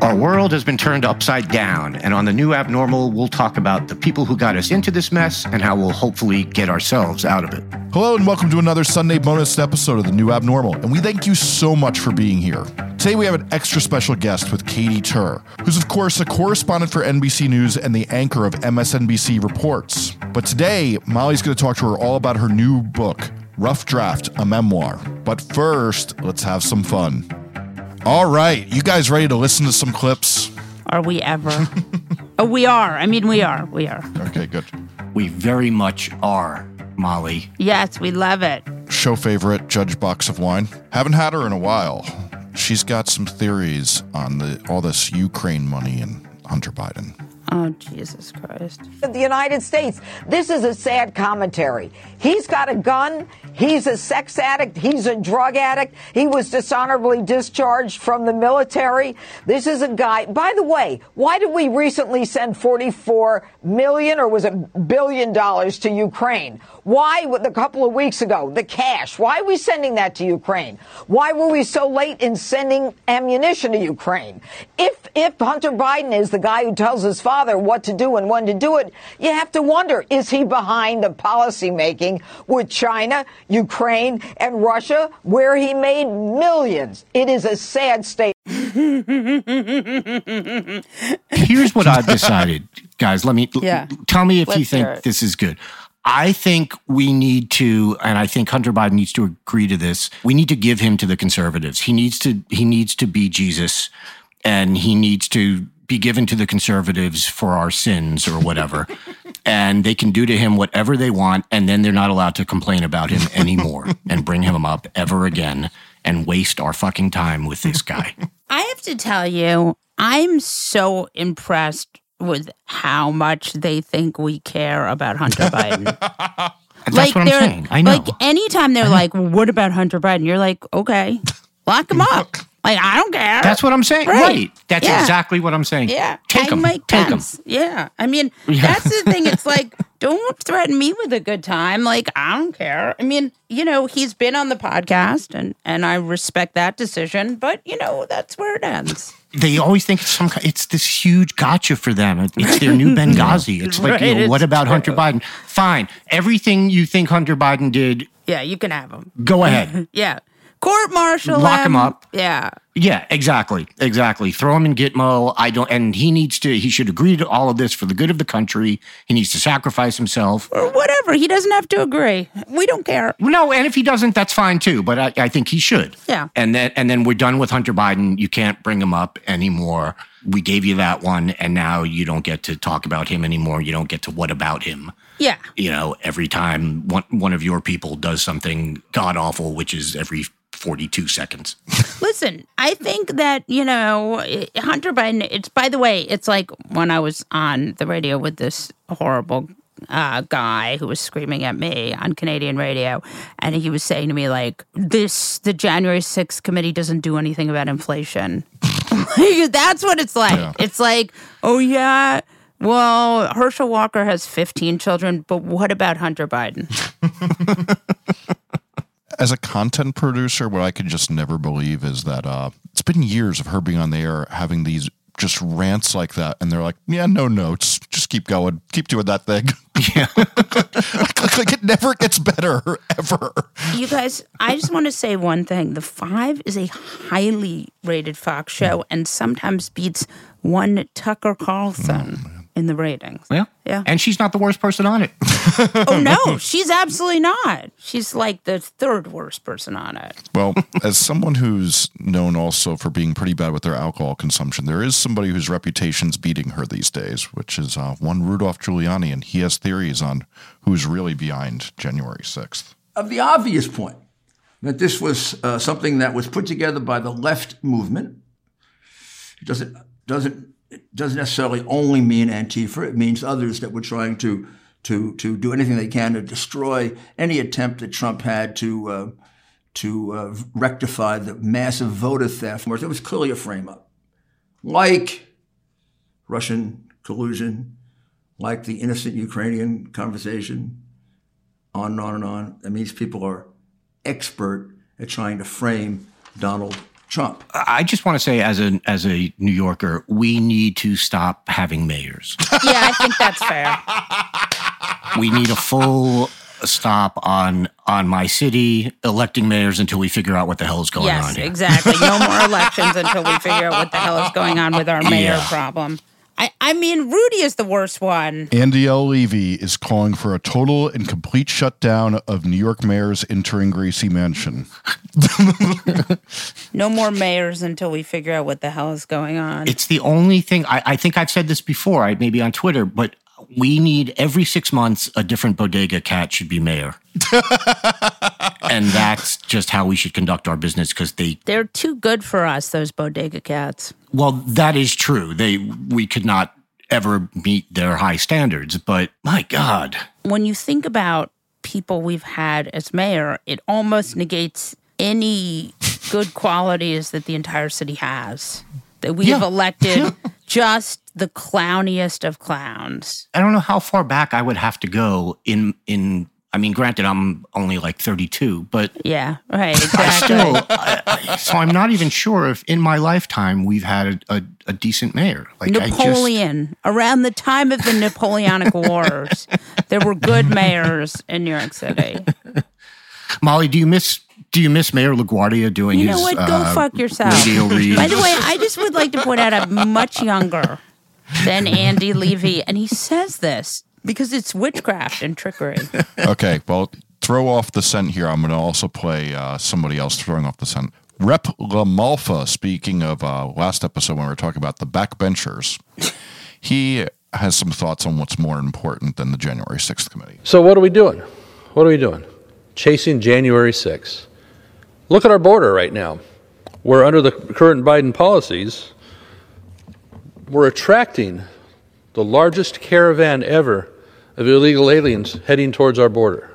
Our world has been turned upside down, and on the new abnormal, we'll talk about the people who got us into this mess and how we'll hopefully get ourselves out of it. Hello, and welcome to another Sunday bonus episode of the new abnormal, and we thank you so much for being here. Today, we have an extra special guest with Katy Tur, who's, of course, a correspondent for NBC News and the anchor of MSNBC Reports. But today, Molly's going to talk to her all about her new book, Rough Draft, a memoir. But first, let's have some fun. All right, you guys ready to listen to some clips? Are we ever? oh, we are. I mean, we are. We are. Okay, good. We very much are, Molly. Yes, we love it. Show favorite, Judge Box of Wine. Haven't had her in a while. She's got some theories on the all this Ukraine money and Hunter Biden. Oh, Jesus Christ. The United States. This is a sad commentary. He's got a gun. He's a sex addict. He's a drug addict. He was dishonorably discharged from the military. This is a guy. By the way, why did we recently send 44 million or was it billion dollars to Ukraine? Why, a couple of weeks ago, the cash? Why are we sending that to Ukraine? Why were we so late in sending ammunition to Ukraine? If, if Hunter Biden is the guy who tells his father what to do and when to do it, you have to wonder, is he behind the policy making with China, Ukraine, and Russia, where he made millions? It is a sad state. Here's what I've decided, guys. Let me Yeah. tell me if you Let's hear think this is good. I think we need to, and I think Hunter Biden needs to agree to this. We need to give him to the conservatives. He needs to. He needs to be Jesus, and he needs to be given to the conservatives for our sins or whatever. and they can do to him whatever they want, and then they're not allowed to complain about him anymore and bring him up ever again and waste our fucking time with this guy. I have to tell you, I'm so impressed with how much they think we care about Hunter Biden. That's what I'm they're- saying. I know. Like anytime they're like, well, "What about Hunter Biden?" You're like, "Okay, lock him up." Like I don't care. That's what I'm saying. Right. Right. That's Yeah. exactly what I'm saying. Yeah, Take make Take. Pence. Yeah, I mean that's the thing. It's like don't threaten me with a good time. Like I don't care. I mean, you know, he's been on the podcast, and and I respect that decision. But you know, that's where it ends. They always think it's some. It's this huge gotcha for them. It's their new Benghazi. It's like, you Right, know, what about Hunter Biden? Fine. Everything you think Hunter Biden did, Yeah, you can have him. go ahead. Yeah, court martial. Lock him up. Yeah. Yeah, exactly, exactly. Throw him in Gitmo. I don't, and he needs to. He should agree to all of this for the good of the country. He needs to sacrifice himself. Or whatever. He doesn't have to agree. We don't care. No, and if he doesn't, that's fine too. But I, I think he should. Yeah. And then and then we're done with Hunter Biden. You can't bring him up anymore. We gave you that one, and now you don't get to talk about him anymore. You don't get to what about him. Yeah. You know, every time one one of your people does something god awful, which is every forty two seconds. Listen, I think that, you know, Hunter Biden, it's, by the way, it's like when I was on the radio with this horrible uh, guy who was screaming at me on Canadian radio, and he was saying to me, like, this, the January 6th committee doesn't do anything about inflation. That's what it's like. Yeah. It's like, oh, yeah. Well, Herschel Walker has 15 children, but what about Hunter Biden? As a content producer, what I could just never believe is that uh, it's been years of her being on the air having these just rants like that, and they're like, "Yeah, no notes, just just keep going, keep doing that thing. Yeah. like, like it never gets better ever. You guys, I just want to say one thing. The Five is a highly rated Fox show and sometimes beats one Tucker Carlson in the ratings. Yeah. Yeah. And she's not the worst person on it. Oh, no, she's absolutely not. She's like the third worst person on it. Well, as someone who's known also for being pretty bad with their alcohol consumption, there is somebody whose reputation's beating her these days, which is uh, one Rudolph Giuliani, and he has theories on who's really behind January 6th. of the obvious point that this was uh, something that was put together by the left movement. It doesn't doesn't it doesn't necessarily only mean Antifa. It means others that were trying to to to do anything they can to destroy any attempt that Trump had to uh, to uh, rectify the massive voter theft. It was clearly a frame up, like Russian collusion, like the innocent Ukrainian conversation on and on and on. That means people are expert at trying to frame Donald Trump. I just want to say, as a as a New Yorker, we need to stop having mayors. Yeah, I think that's fair. we need a full stop on on my city electing mayors until we figure out what the hell is going on yes, here. exactly. No more elections until we figure out what the hell is going on with our mayor Yeah. problem. I, I mean, Rudy is the worst one. Andy L. Levy is calling for a total and complete shutdown of New York mayors entering Gracie Mansion. No more mayors until we figure out what the hell is going on. It's the only thing. I, I think I've said this before, I, maybe on Twitter, but we need every six months a different bodega cat should be mayor, and that's just how we should conduct our business because they. They're too good for us, those bodega cats. Well, that is true. They we could not ever meet their high standards, but my God, When you think about people we've had as mayor, it almost negates any good qualities that the entire city has. That we have Yeah. elected just the clowniest of clowns. I don't know how far back I would have to go in in. I mean, granted, I'm only like 32, but Yeah, right. I still. I, so I'm not even sure if in my lifetime we've had a, a, a decent mayor. Like I just, Napoleon, around the time of the Napoleonic Wars, there were good mayors in New York City. Molly, do you miss do you miss Mayor LaGuardia doing You his know what? Go uh, fuck yourself. By the way, I just would like to point out I'm much younger than Andy Levy, and he says this because it's witchcraft and trickery. Okay, well, throw off the scent here. I'm going to also play uh, somebody else throwing off the scent. Rep Lamalfa, speaking of uh, last episode when we were talking about the backbenchers, he has some thoughts on what's more important than the January 6th committee. So what are we doing? What are we doing? Chasing January 6th. Look at our border right now. We're under the current Biden policies. We're attracting the largest caravan ever of illegal aliens heading towards our border.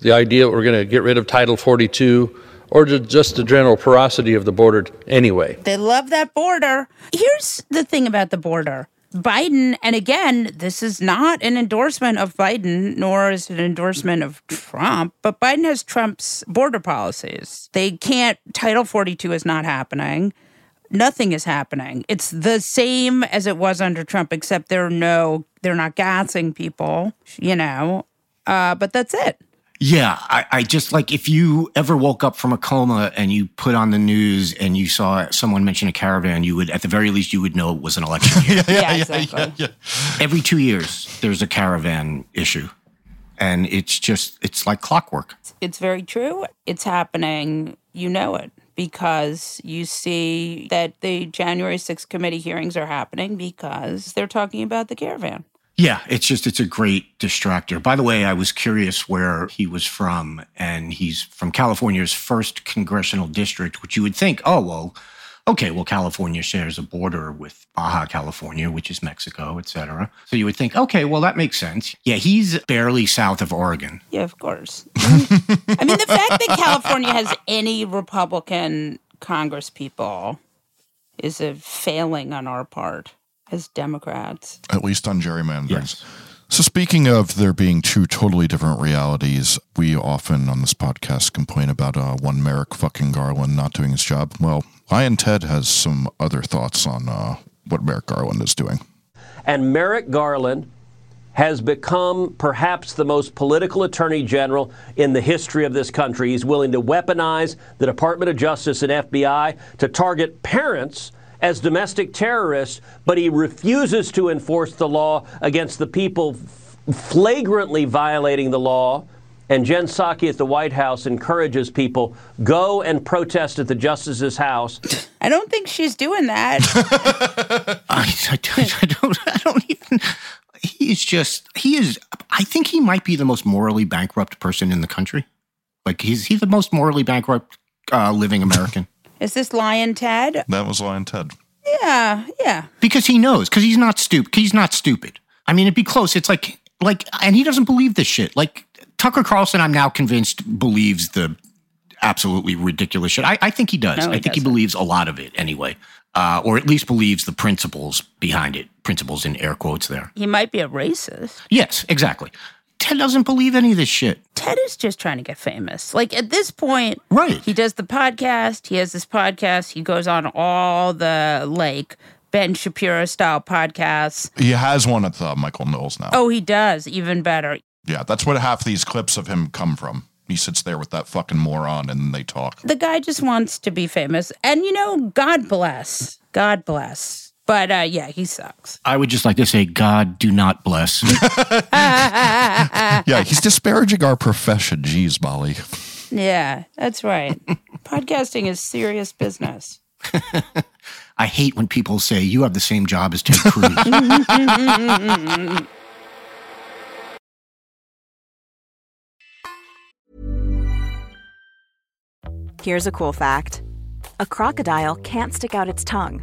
The idea that we're going to get rid of Title 42 or just the general porosity of the border anyway. They love that border. Here's the thing about the border. Biden, and again, this is not an endorsement of Biden, nor is it an endorsement of Trump, but Biden has Trump's border policies. They can't, Title 42 is not happening. Nothing is happening. It's the same as it was under Trump, except there are no, they're not gassing people, you know, uh, but that's it. Yeah, I, I just like if you ever woke up from a coma and you put on the news and you saw someone mention a caravan, you would at the very least you would know it was an election year. Yeah, yeah, exactly. Every two years there's a caravan issue, and it's just it's like clockwork. it's very true. It's happening. You know it because you see that the January 6th committee hearings are happening because they're talking about the caravan. Yeah, it's just it's a great distractor. By the way, I was curious where he was from, and he's from California's first congressional district, which you would think, oh well, okay, well California shares a border with Baja California, which is Mexico, et cetera. So you would think, okay, well that makes sense. Yeah, he's barely south of Oregon. Yeah, of course. Mm-hmm. I mean, the fact that California has any Republican Congress people is a failing on our part as Democrats. at least on gerrymandering. Yes. So, speaking of there being two totally different realities, we often on this podcast complain about uh, one Merrick fucking Garland not doing his job. Well, Lion Ted has some other thoughts on uh, what Merrick Garland is doing. And Merrick Garland has become perhaps the most political attorney general in the history of this country. He's willing to weaponize the Department of Justice and FBI to target parents as domestic terrorists, but he refuses to enforce the law against the people flagrantly violating the law. And Jen Psaki at the White House encourages people go and protest at the justice's house. I don't think she's doing that. I, I, don't, I don't. I don't even. He's just. He is. I think he might be the most morally bankrupt person in the country. Like he's he's the most morally bankrupt uh, living American. Is this Lion Ted? That was Lion Ted. Yeah, yeah. because he knows. Because he's not stupid. He's not stupid. I mean, it'd be close. It's like like, and he doesn't believe this shit. Like Tucker Carlson, I'm now convinced believes the absolutely ridiculous shit. I, I think he does. No, he I think he doesn't. believes a lot of it anyway, uh, or at least believes the principles behind it. Principles in air quotes there. He might be a racist. Yes, exactly. Ted doesn't believe any of this shit. Ted is just trying to get famous. Like at this point, Right. He does the podcast. He has this podcast. He goes on all the like Ben Shapiro style podcasts. He has one at the Michael Knowles now. Oh, he does even better. Yeah, that's what half these clips of him come from. He sits there with that fucking moron and they talk. The guy just wants to be famous, and you know, God bless, God bless. But uh, yeah, he sucks. I would just like to say, God, do not bless. Yeah, he's disparaging our profession. Jeez, Molly. Yeah, that's right. Podcasting is serious business. I hate when people say you have the same job as Ted Cruz. Here's a cool fact a crocodile can't stick out its tongue.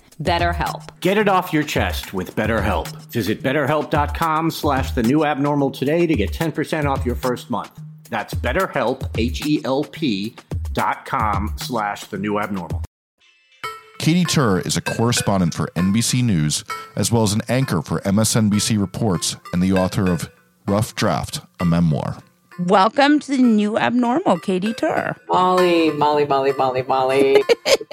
BetterHelp. Get it off your chest with BetterHelp. Visit betterhelp.com slash the new abnormal today to get 10% off your first month. That's betterhelp, H-E-L-P dot com slash the new abnormal. Katy Tur is a correspondent for NBC News, as well as an anchor for MSNBC Reports and the author of Rough Draft, a memoir. Welcome to the new abnormal, Katy Tur. Molly, Molly, Molly, Molly, Molly.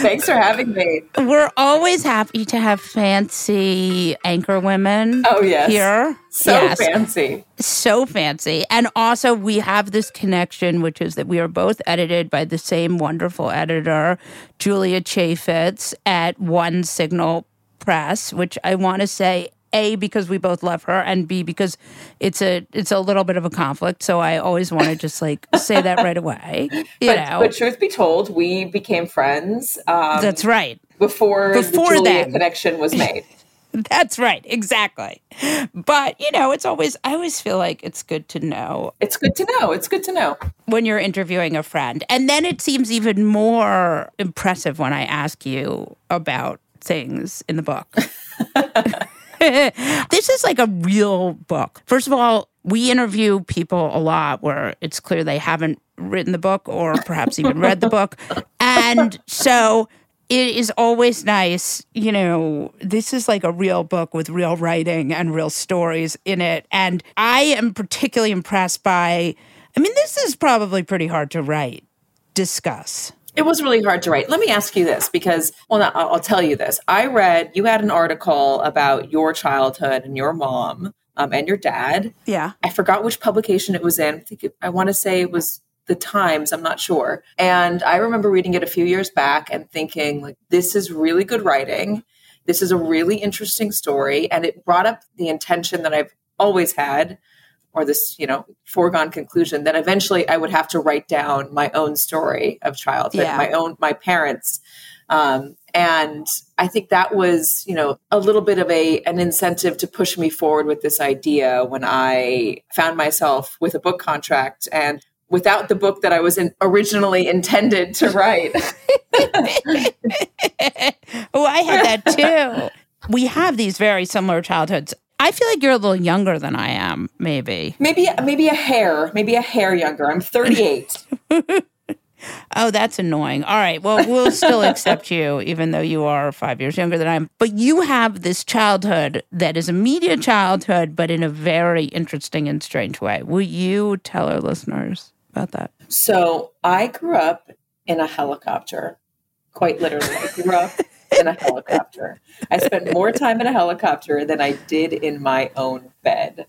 Thanks for having me. We're always happy to have fancy anchor women. Oh, yes. Here. So Yes. fancy. So fancy. And also, we have this connection, which is that we are both edited by the same wonderful editor, Julia Cheiffetz, at One Signal Press, which I want to say. A because we both love her, and B because it's a it's a little bit of a conflict. So I always want to just like say that right away. You But, know, but truth be told, we became friends. Um, that's right. Before, Before the Julia then. connection was made. That's right, exactly. But you know, it's always I always feel like it's good to know. It's good to know. It's good to know when you're interviewing a friend, and then it seems even more impressive when I ask you about things in the book. this is like a real book. First of all, we interview people a lot where it's clear they haven't written the book or perhaps even read the book. And so it is always nice, you know, this is like a real book with real writing and real stories in it. And I am particularly impressed by, I mean, this is probably pretty hard to write, discuss. It was really hard to write. Let me ask you this because, well, I'll tell you this. I read you had an article about your childhood and your mom um, and your dad. Yeah. I forgot which publication it was in. I think it, I want to say it was the Times. I'm not sure. And I remember reading it a few years back and thinking, like, this is really good writing. This is a really interesting story, and it brought up the intention that I've always had or this, you know, foregone conclusion that eventually I would have to write down my own story of childhood, Yeah. my own, my parents. Um, and I think that was, you know, a little bit of a an incentive to push me forward with this idea when I found myself with a book contract and without the book that I was in, originally intended to write. oh, I had that too. we have these very similar childhoods. I feel like you're a little younger than I am, maybe. maybe maybe a hair, maybe a hair younger. I'm 38. Oh, that's annoying. All right. Well, we'll still accept you, even though you are five years younger than I am. But you have this childhood that is a media childhood, but in a very interesting and strange way. Will you tell our listeners about that? So I grew up in a helicopter, quite literally. I grew up in a helicopter. I spent more time in a helicopter than I did in my own bed.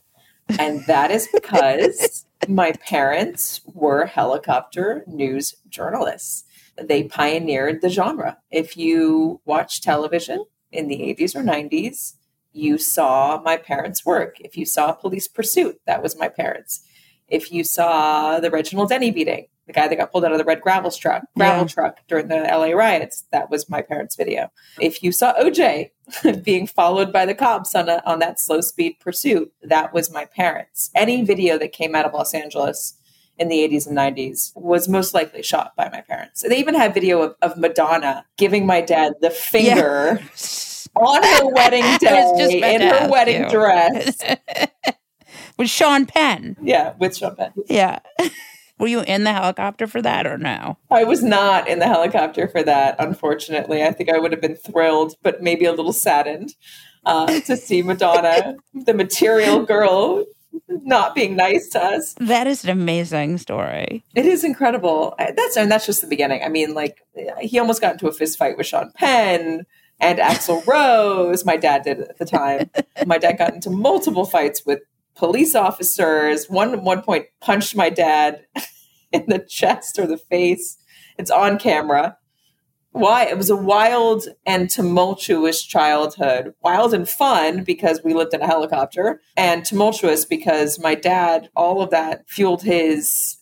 And that is because my parents were helicopter news journalists. They pioneered the genre. If you watch television in the 80s or 90s, you saw my parents' work. If you saw Police Pursuit, that was my parents. If you saw the Reginald Denny beating, the guy that got pulled out of the red gravel truck, gravel Yeah. truck during the LA riots, that was my parents' video. If you saw OJ being followed by the cops on a, on that slow speed pursuit, that was my parents. Any video that came out of Los Angeles in the 80s and 90s was most likely shot by my parents. They even had video of, of Madonna giving my dad the finger on her wedding day just in her wedding you. dress. With Sean Penn. Yeah, with Sean Penn. Yeah. Were you in the helicopter for that or no? I was not in the helicopter for that, unfortunately. I think I would have been thrilled, but maybe a little saddened uh, to see Madonna, the material girl, not being nice to us. That is an amazing story. It is incredible. That's and that's just the beginning. I mean, like he almost got into a fist fight with Sean Penn and Axl Rose. My dad did at the time. My dad got into multiple fights with police officers. One one point punched my dad in the chest or the face. It's on camera. Why? It was a wild and tumultuous childhood. Wild and fun because we lived in a helicopter, and tumultuous because my dad, all of that fueled his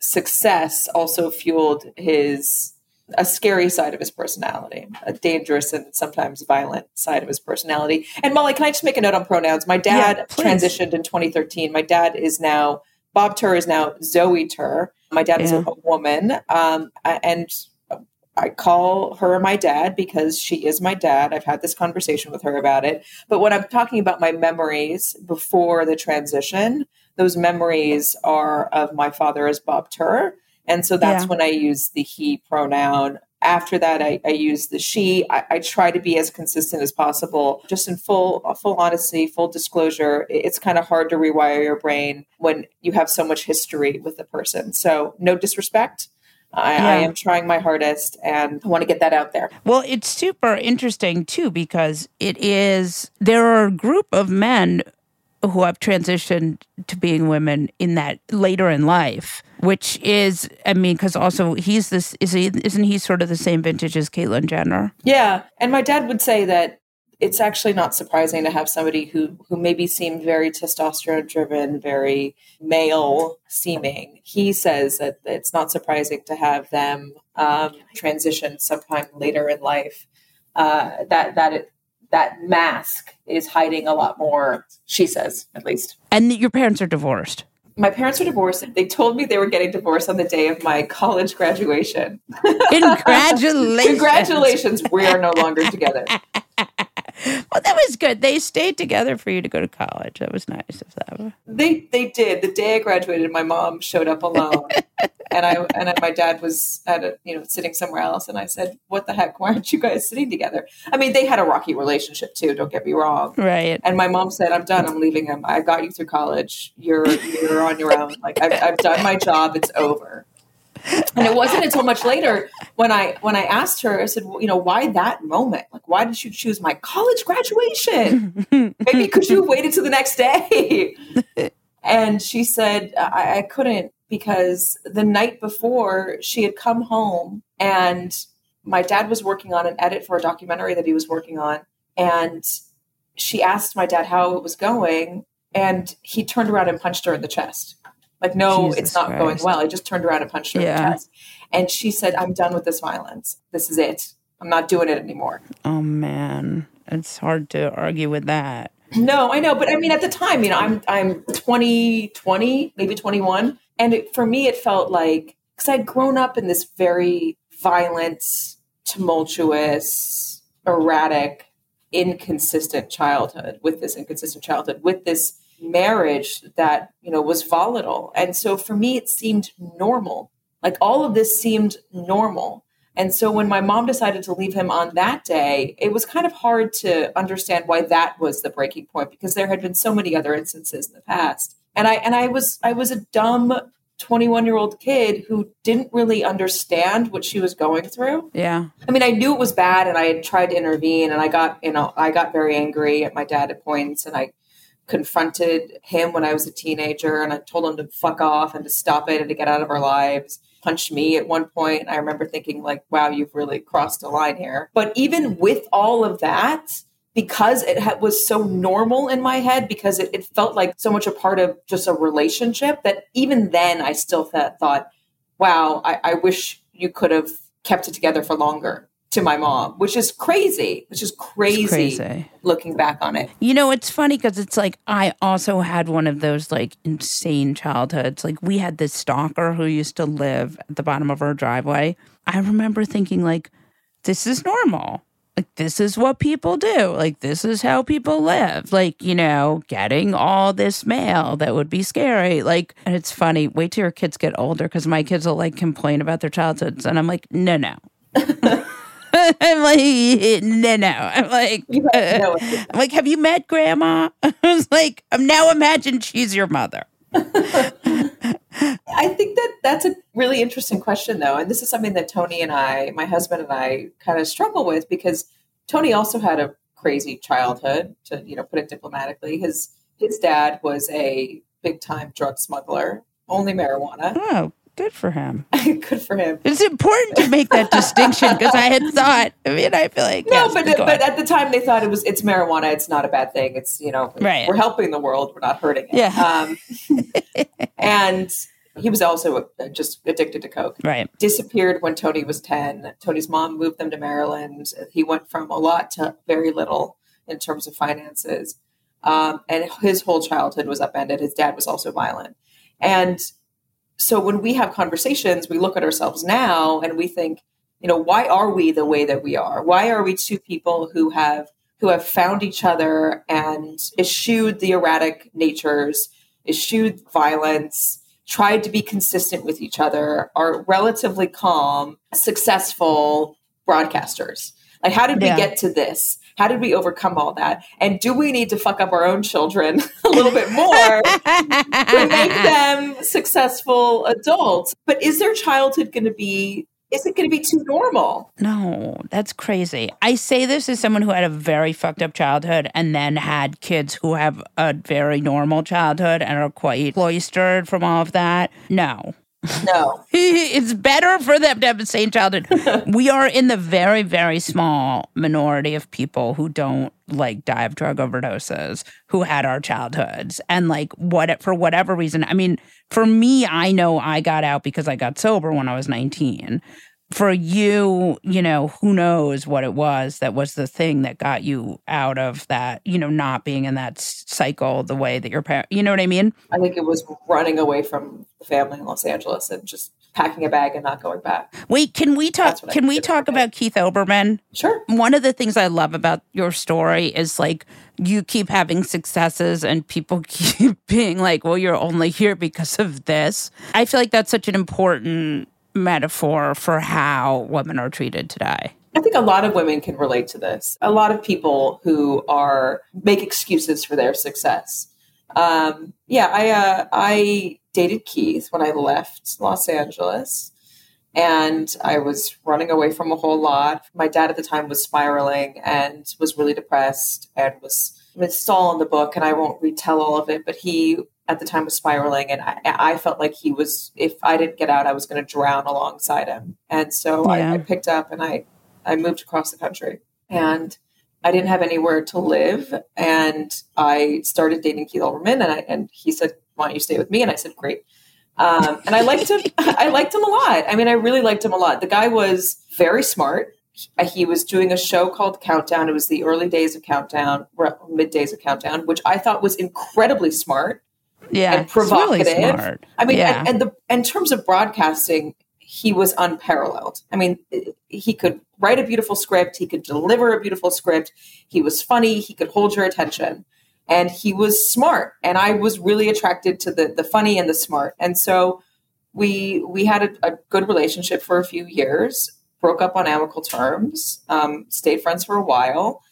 success, also fueled his a scary side of his personality, a dangerous and sometimes violent side of his personality. And Molly, can I just make a note on pronouns? My dad Yeah, transitioned in 2013. My dad is now Bob Tur is now Zoe Tur. My dad is a woman, um, and I call her my dad because she is my dad. I've had this conversation with her about it. But when I'm talking about my memories before the transition, those memories are of my father as Bob Tur. And so that's Yeah. when I use the he pronoun. After that, I, I use the she. I, I, try to be as consistent as possible. Just in full, uh, full honesty, full disclosure, it's kind of hard to rewire your brain when you have so much history with the person. So, no disrespect. I, yeah. I, am trying my hardest and I want to get that out there. Well, it's super interesting too because it is, there are a group of men who have transitioned to being women in that later in life, which is, I mean, because also he's this, is he, isn't he sort of the same vintage as Caitlyn Jenner? Yeah. And my dad would say that it's actually not surprising to have somebody who who maybe seemed very testosterone driven, very male seeming. He says that it's not surprising to have them um, transition sometime later in life. Uh, that that it, that mask is hiding a lot more, she says, at least. And your parents are divorced. My parents were divorced. They told me they were getting divorced on the day of my college graduation. Congratulations. Congratulations. We are no longer together. well, that was good. They stayed together for you to go to college. That was nice of them. They they did. The day I graduated, my mom showed up alone, and I and my dad was at a, you know sitting somewhere else, and I said, "What the heck? Why aren't you guys sitting together?" I mean, they had a rocky relationship too. Don't get me wrong. Right. And my mom said, "I'm done. I'm leaving him. I got you through college. You're you're on your own. Like I've, I've done my job. It's over." and it wasn't until much later when I when I asked her, I said, well, you know, why that moment? Like, why did you choose my college graduation? Maybe could you have waited till the next day? and she said, I, I couldn't because the night before she had come home and my dad was working on an edit for a documentary that he was working on. And she asked my dad how it was going. And he turned around and punched her in the chest. Like, no, Jesus it's not Christ. going well. I just turned around and punched her yeah. in the chest. And she said, I'm done with this violence. This is it. I'm not doing it anymore. Oh, man. It's hard to argue with that. No, I know. But I mean, at the time, you know, I'm, I'm 20, 20, maybe 21. And it, for me, it felt like, because I'd grown up in this very violent, tumultuous, erratic, inconsistent childhood with this inconsistent childhood, with this marriage that you know was volatile. And so for me it seemed normal. Like all of this seemed normal. And so when my mom decided to leave him on that day it was kind of hard to understand why that was the breaking point because there had been so many other instances in the past and i and i was i was a dumb 21 year old kid who didn't really understand what she was going through. Yeah. I mean, I knew it was bad and I had tried to intervene and I got, you know, I got very angry at my dad at points and I confronted him when I was a teenager and I told him to fuck off and to stop it and to get out of our lives. Punched me at one point. I remember thinking, like, wow, you've really crossed a line here. But even with all of that, because it ha- was so normal in my head, because it, it, felt like so much a part of just a relationship, that even then I still th- thought, wow, I-, I wish you could have kept it together for longer to my mom, which is crazy, which is crazy, crazy, looking back on it. You know, it's funny because it's like I also had one of those like insane childhoods. Like we had this stalker who used to live at the bottom of our driveway. I remember thinking like, this is normal. Like this is what people do. Like this is how people live. Like, you know, getting all this mail that would be scary. Like, and it's funny, wait till your kids get older because my kids will like complain about their childhoods. And I'm like, no, no. I'm like, no, no. I'm like, uh, I'm like, have you met grandma? I was like, I'm now imagine she's your mother. I think that that's a really interesting question, though. And this is something that Tony and I, my husband and I, kind of struggle with because Tony also had a crazy childhood, to you know put it diplomatically. His his dad was a big time drug smuggler, only marijuana. Oh, Good for him. Good for him. It's important to make that distinction because I had thought. I mean, I feel like no, yes, but but at the time they thought it was it's marijuana. It's not a bad thing. It's you know right. we're helping the world. We're not hurting it. Yeah. Um, and he was also just addicted to coke. Right. Disappeared when Tony was ten. Tony's mom moved them to Maryland. He went from a lot to very little in terms of finances. Um, and his whole childhood was upended. His dad was also violent. And so when we have conversations, we look at ourselves now and we think, you know, why are we the way that we are? Why are we two people who have who have found each other and eschewed the erratic natures, eschewed violence, tried to be consistent with each other, are relatively calm, successful broadcasters. Like, how did Yeah. we get to this? How did we overcome all that? And do we need to fuck up our own children a little bit more to make them successful adults? But is their childhood going to be? Is it going to be too normal? No, that's crazy. I say this as someone who had a very fucked up childhood and then had kids who have a very normal childhood and are quite cloistered from all of that. No. No. it's better for them to have the same childhood. we are in the very, very small minority of people who don't like die of drug overdoses who had our childhoods. And like what for whatever reason, I mean, for me, I know I got out because I got sober when I was 19 for you, you mm-hmm. know, who knows what it was that was the thing that got you out of that, you know, not being in that cycle the way that your parents, you know what I mean? I think it was running away from the family in Los Angeles and just packing a bag and not going back. Wait, can we talk? Can we talk about Keith Olbermann? Sure. One of the things I love about your story is like you keep having successes and people keep being like, well, you're only here because of this. I feel like that's such an important metaphor for how women are treated today. I think a lot of women can relate to this. A lot of people who are make excuses for their success. Um, yeah, I uh, I dated Keith when I left Los Angeles, and I was running away from a whole lot. My dad at the time was spiraling and was really depressed and was. It's all in the book, and I won't retell all of it. But he at the time was spiraling, and I, I felt like he was. If I didn't get out, I was going to drown alongside him. And so Yeah. I, I picked up and I I moved across the country and I didn't have anywhere to live. And I started dating Keith Olbermann and I, and he said, why don't you stay with me? And I said, great. Um, and I liked him. I liked him a lot. I mean, I really liked him a lot. The guy was very smart. He, he was doing a show called Countdown. It was the early days of Countdown, mid days of Countdown, which I thought was incredibly smart Yeah, and it's really provocative. smart. I mean, yeah. and, and the in terms of broadcasting, he was unparalleled. I mean, he could write a beautiful script, he could deliver a beautiful script, he was funny, he could hold your attention, and he was smart. And I was really attracted to the the funny and the smart. And so we we had a, a good relationship for a few years. Broke up on amicable terms. Um, stayed friends for a while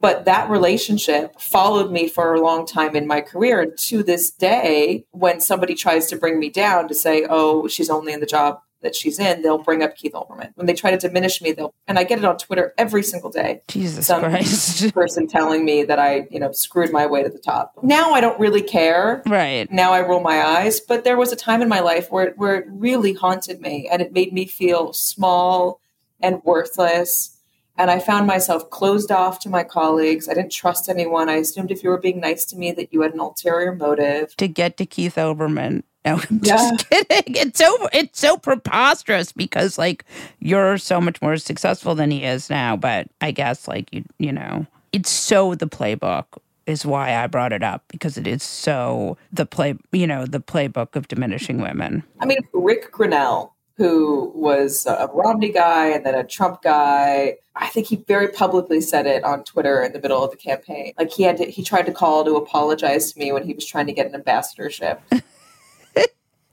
but that relationship followed me for a long time in my career and to this day when somebody tries to bring me down to say oh she's only in the job that she's in they'll bring up keith olbermann when they try to diminish me they'll and i get it on twitter every single day Jesus some Christ. person telling me that i you know screwed my way to the top now i don't really care right. now I roll my eyes, but there was a time in my life where it, where it really haunted me and it made me feel small and worthless. And I found myself closed off to my colleagues. I didn't trust anyone. I assumed if you were being nice to me that you had an ulterior motive. To get to Keith Olbermann. No, I'm Yeah. just kidding. It's so it's so preposterous because like you're so much more successful than he is now. But I guess like you you know it's so the playbook is why I brought it up because it is so the play you know the playbook of diminishing women. I mean, Ric Grenell, who was a Romney guy and then a Trump guy, I think he very publicly said it on Twitter in the middle of the campaign. Like he had to, he tried to call to apologize to me when he was trying to get an ambassadorship. Because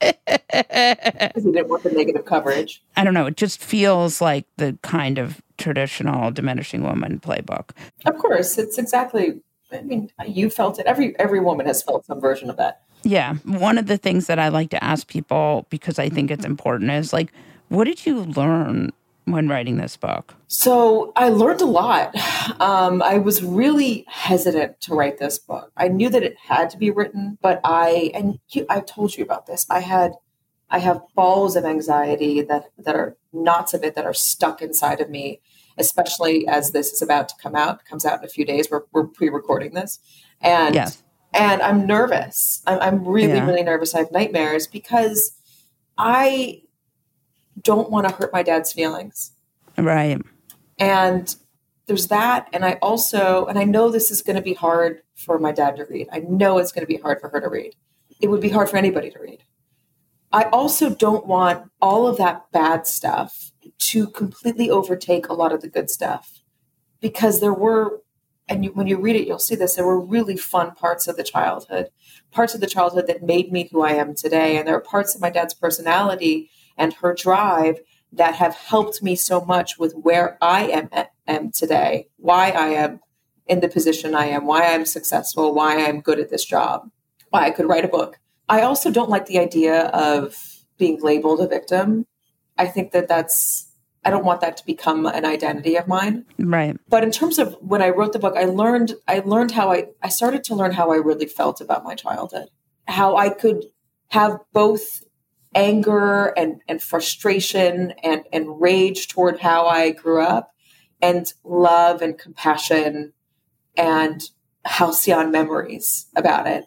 he didn't want the negative coverage. I don't know. It just feels like the kind of traditional diminishing woman playbook. Of course, it's exactly. I mean, you felt it. Every every woman has felt some version of that. Yeah. One of the things that I like to ask people because I think it's important is like, what did you learn when writing this book? So I learned a lot. Um, I was really hesitant to write this book. I knew that it had to be written, but I and you, I've told you about this. I had I have balls of anxiety that that are knots of it that are stuck inside of me, especially as this is about to come out. It comes out in a few days. We're we're pre-recording this, and Yes. And I'm nervous. I'm, I'm really Yeah. really nervous. I have nightmares because I don't want to hurt my dad's feelings Right. and there's that and i also and i know this is going to be hard for my dad to read i know it's going to be hard for her to read it would be hard for anybody to read i also don't want all of that bad stuff to completely overtake a lot of the good stuff because there were and you, when you read it, you'll see this. There were really fun parts of the childhood, parts of the childhood that made me who I am today. And there are parts of my dad's personality and her drive that have helped me so much with where I am, am today, why I am in the position I am, why I'm successful, why I'm good at this job, why I could write a book. I also don't like the idea of being labeled a victim. I think that that's I don't want that to become an identity of mine. Right. But in terms of when I wrote the book, I learned I learned how I I started to learn how I really felt about my childhood. How I could have both anger and, and frustration and, and rage toward how I grew up and love and compassion and halcyon memories about it.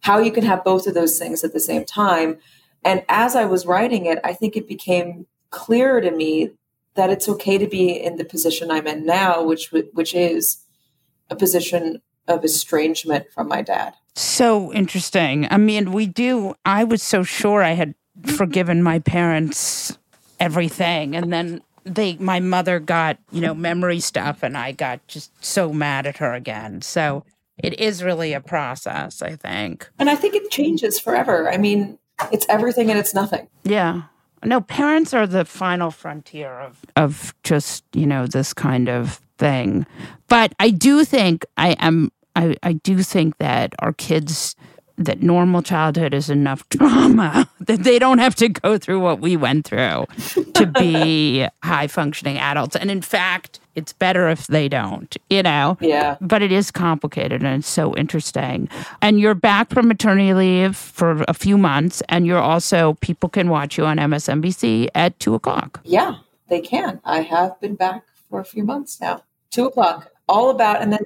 How you can have both of those things at the same time. And as I was writing it, I think it became clear to me that it's okay to be in the position I'm in now, which which is a position of estrangement from my dad. So interesting. I mean, we do. I was so sure I had forgiven my parents everything, and then they, my mother got you know memory stuff, and I got just so mad at her again. So it is really a process, I think. And I think it changes forever. I mean, it's everything and it's nothing. Yeah. No, parents are the final frontier of of just, you know, this kind of thing. But I do think I am I, I do think that our kids that normal childhood is enough trauma that they don't have to go through what we went through to be high functioning adults. And in fact, it's better if they don't, you know? Yeah. But it is complicated and it's so interesting. And you're back from maternity leave for a few months, and you're also, people can watch you on MSNBC at two o'clock. Yeah, they can. I have been back for a few months now. Two o'clock, all about, and then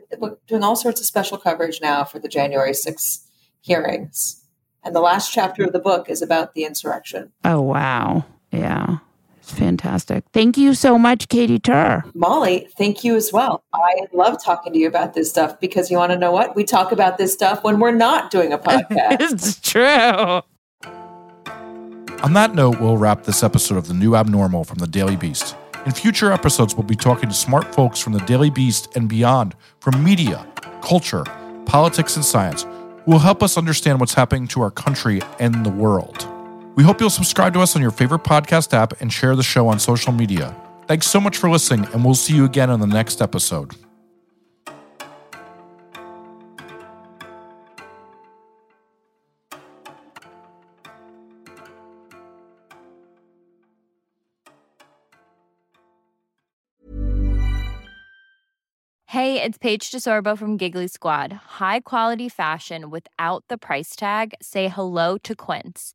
doing all sorts of special coverage now for the January 6th hearings. And the last chapter of the book is about the insurrection. Oh, wow. Yeah. It's fantastic. Thank you so much, Katy Tur. Molly, thank you as well. I love talking to you about this stuff because you want to know what? We talk about this stuff when we're not doing a podcast. it's true. On that note, we'll wrap this episode of The New Abnormal from the Daily Beast. In future episodes, we'll be talking to smart folks from the Daily Beast and beyond from media, culture, politics, and science who will help us understand what's happening to our country and the world. We hope you'll subscribe to us on your favorite podcast app and share the show on social media. Thanks so much for listening, and we'll see you again on the next episode. Hey, it's Paige DeSorbo from Giggly Squad. High quality fashion without the price tag. Say hello to Quince.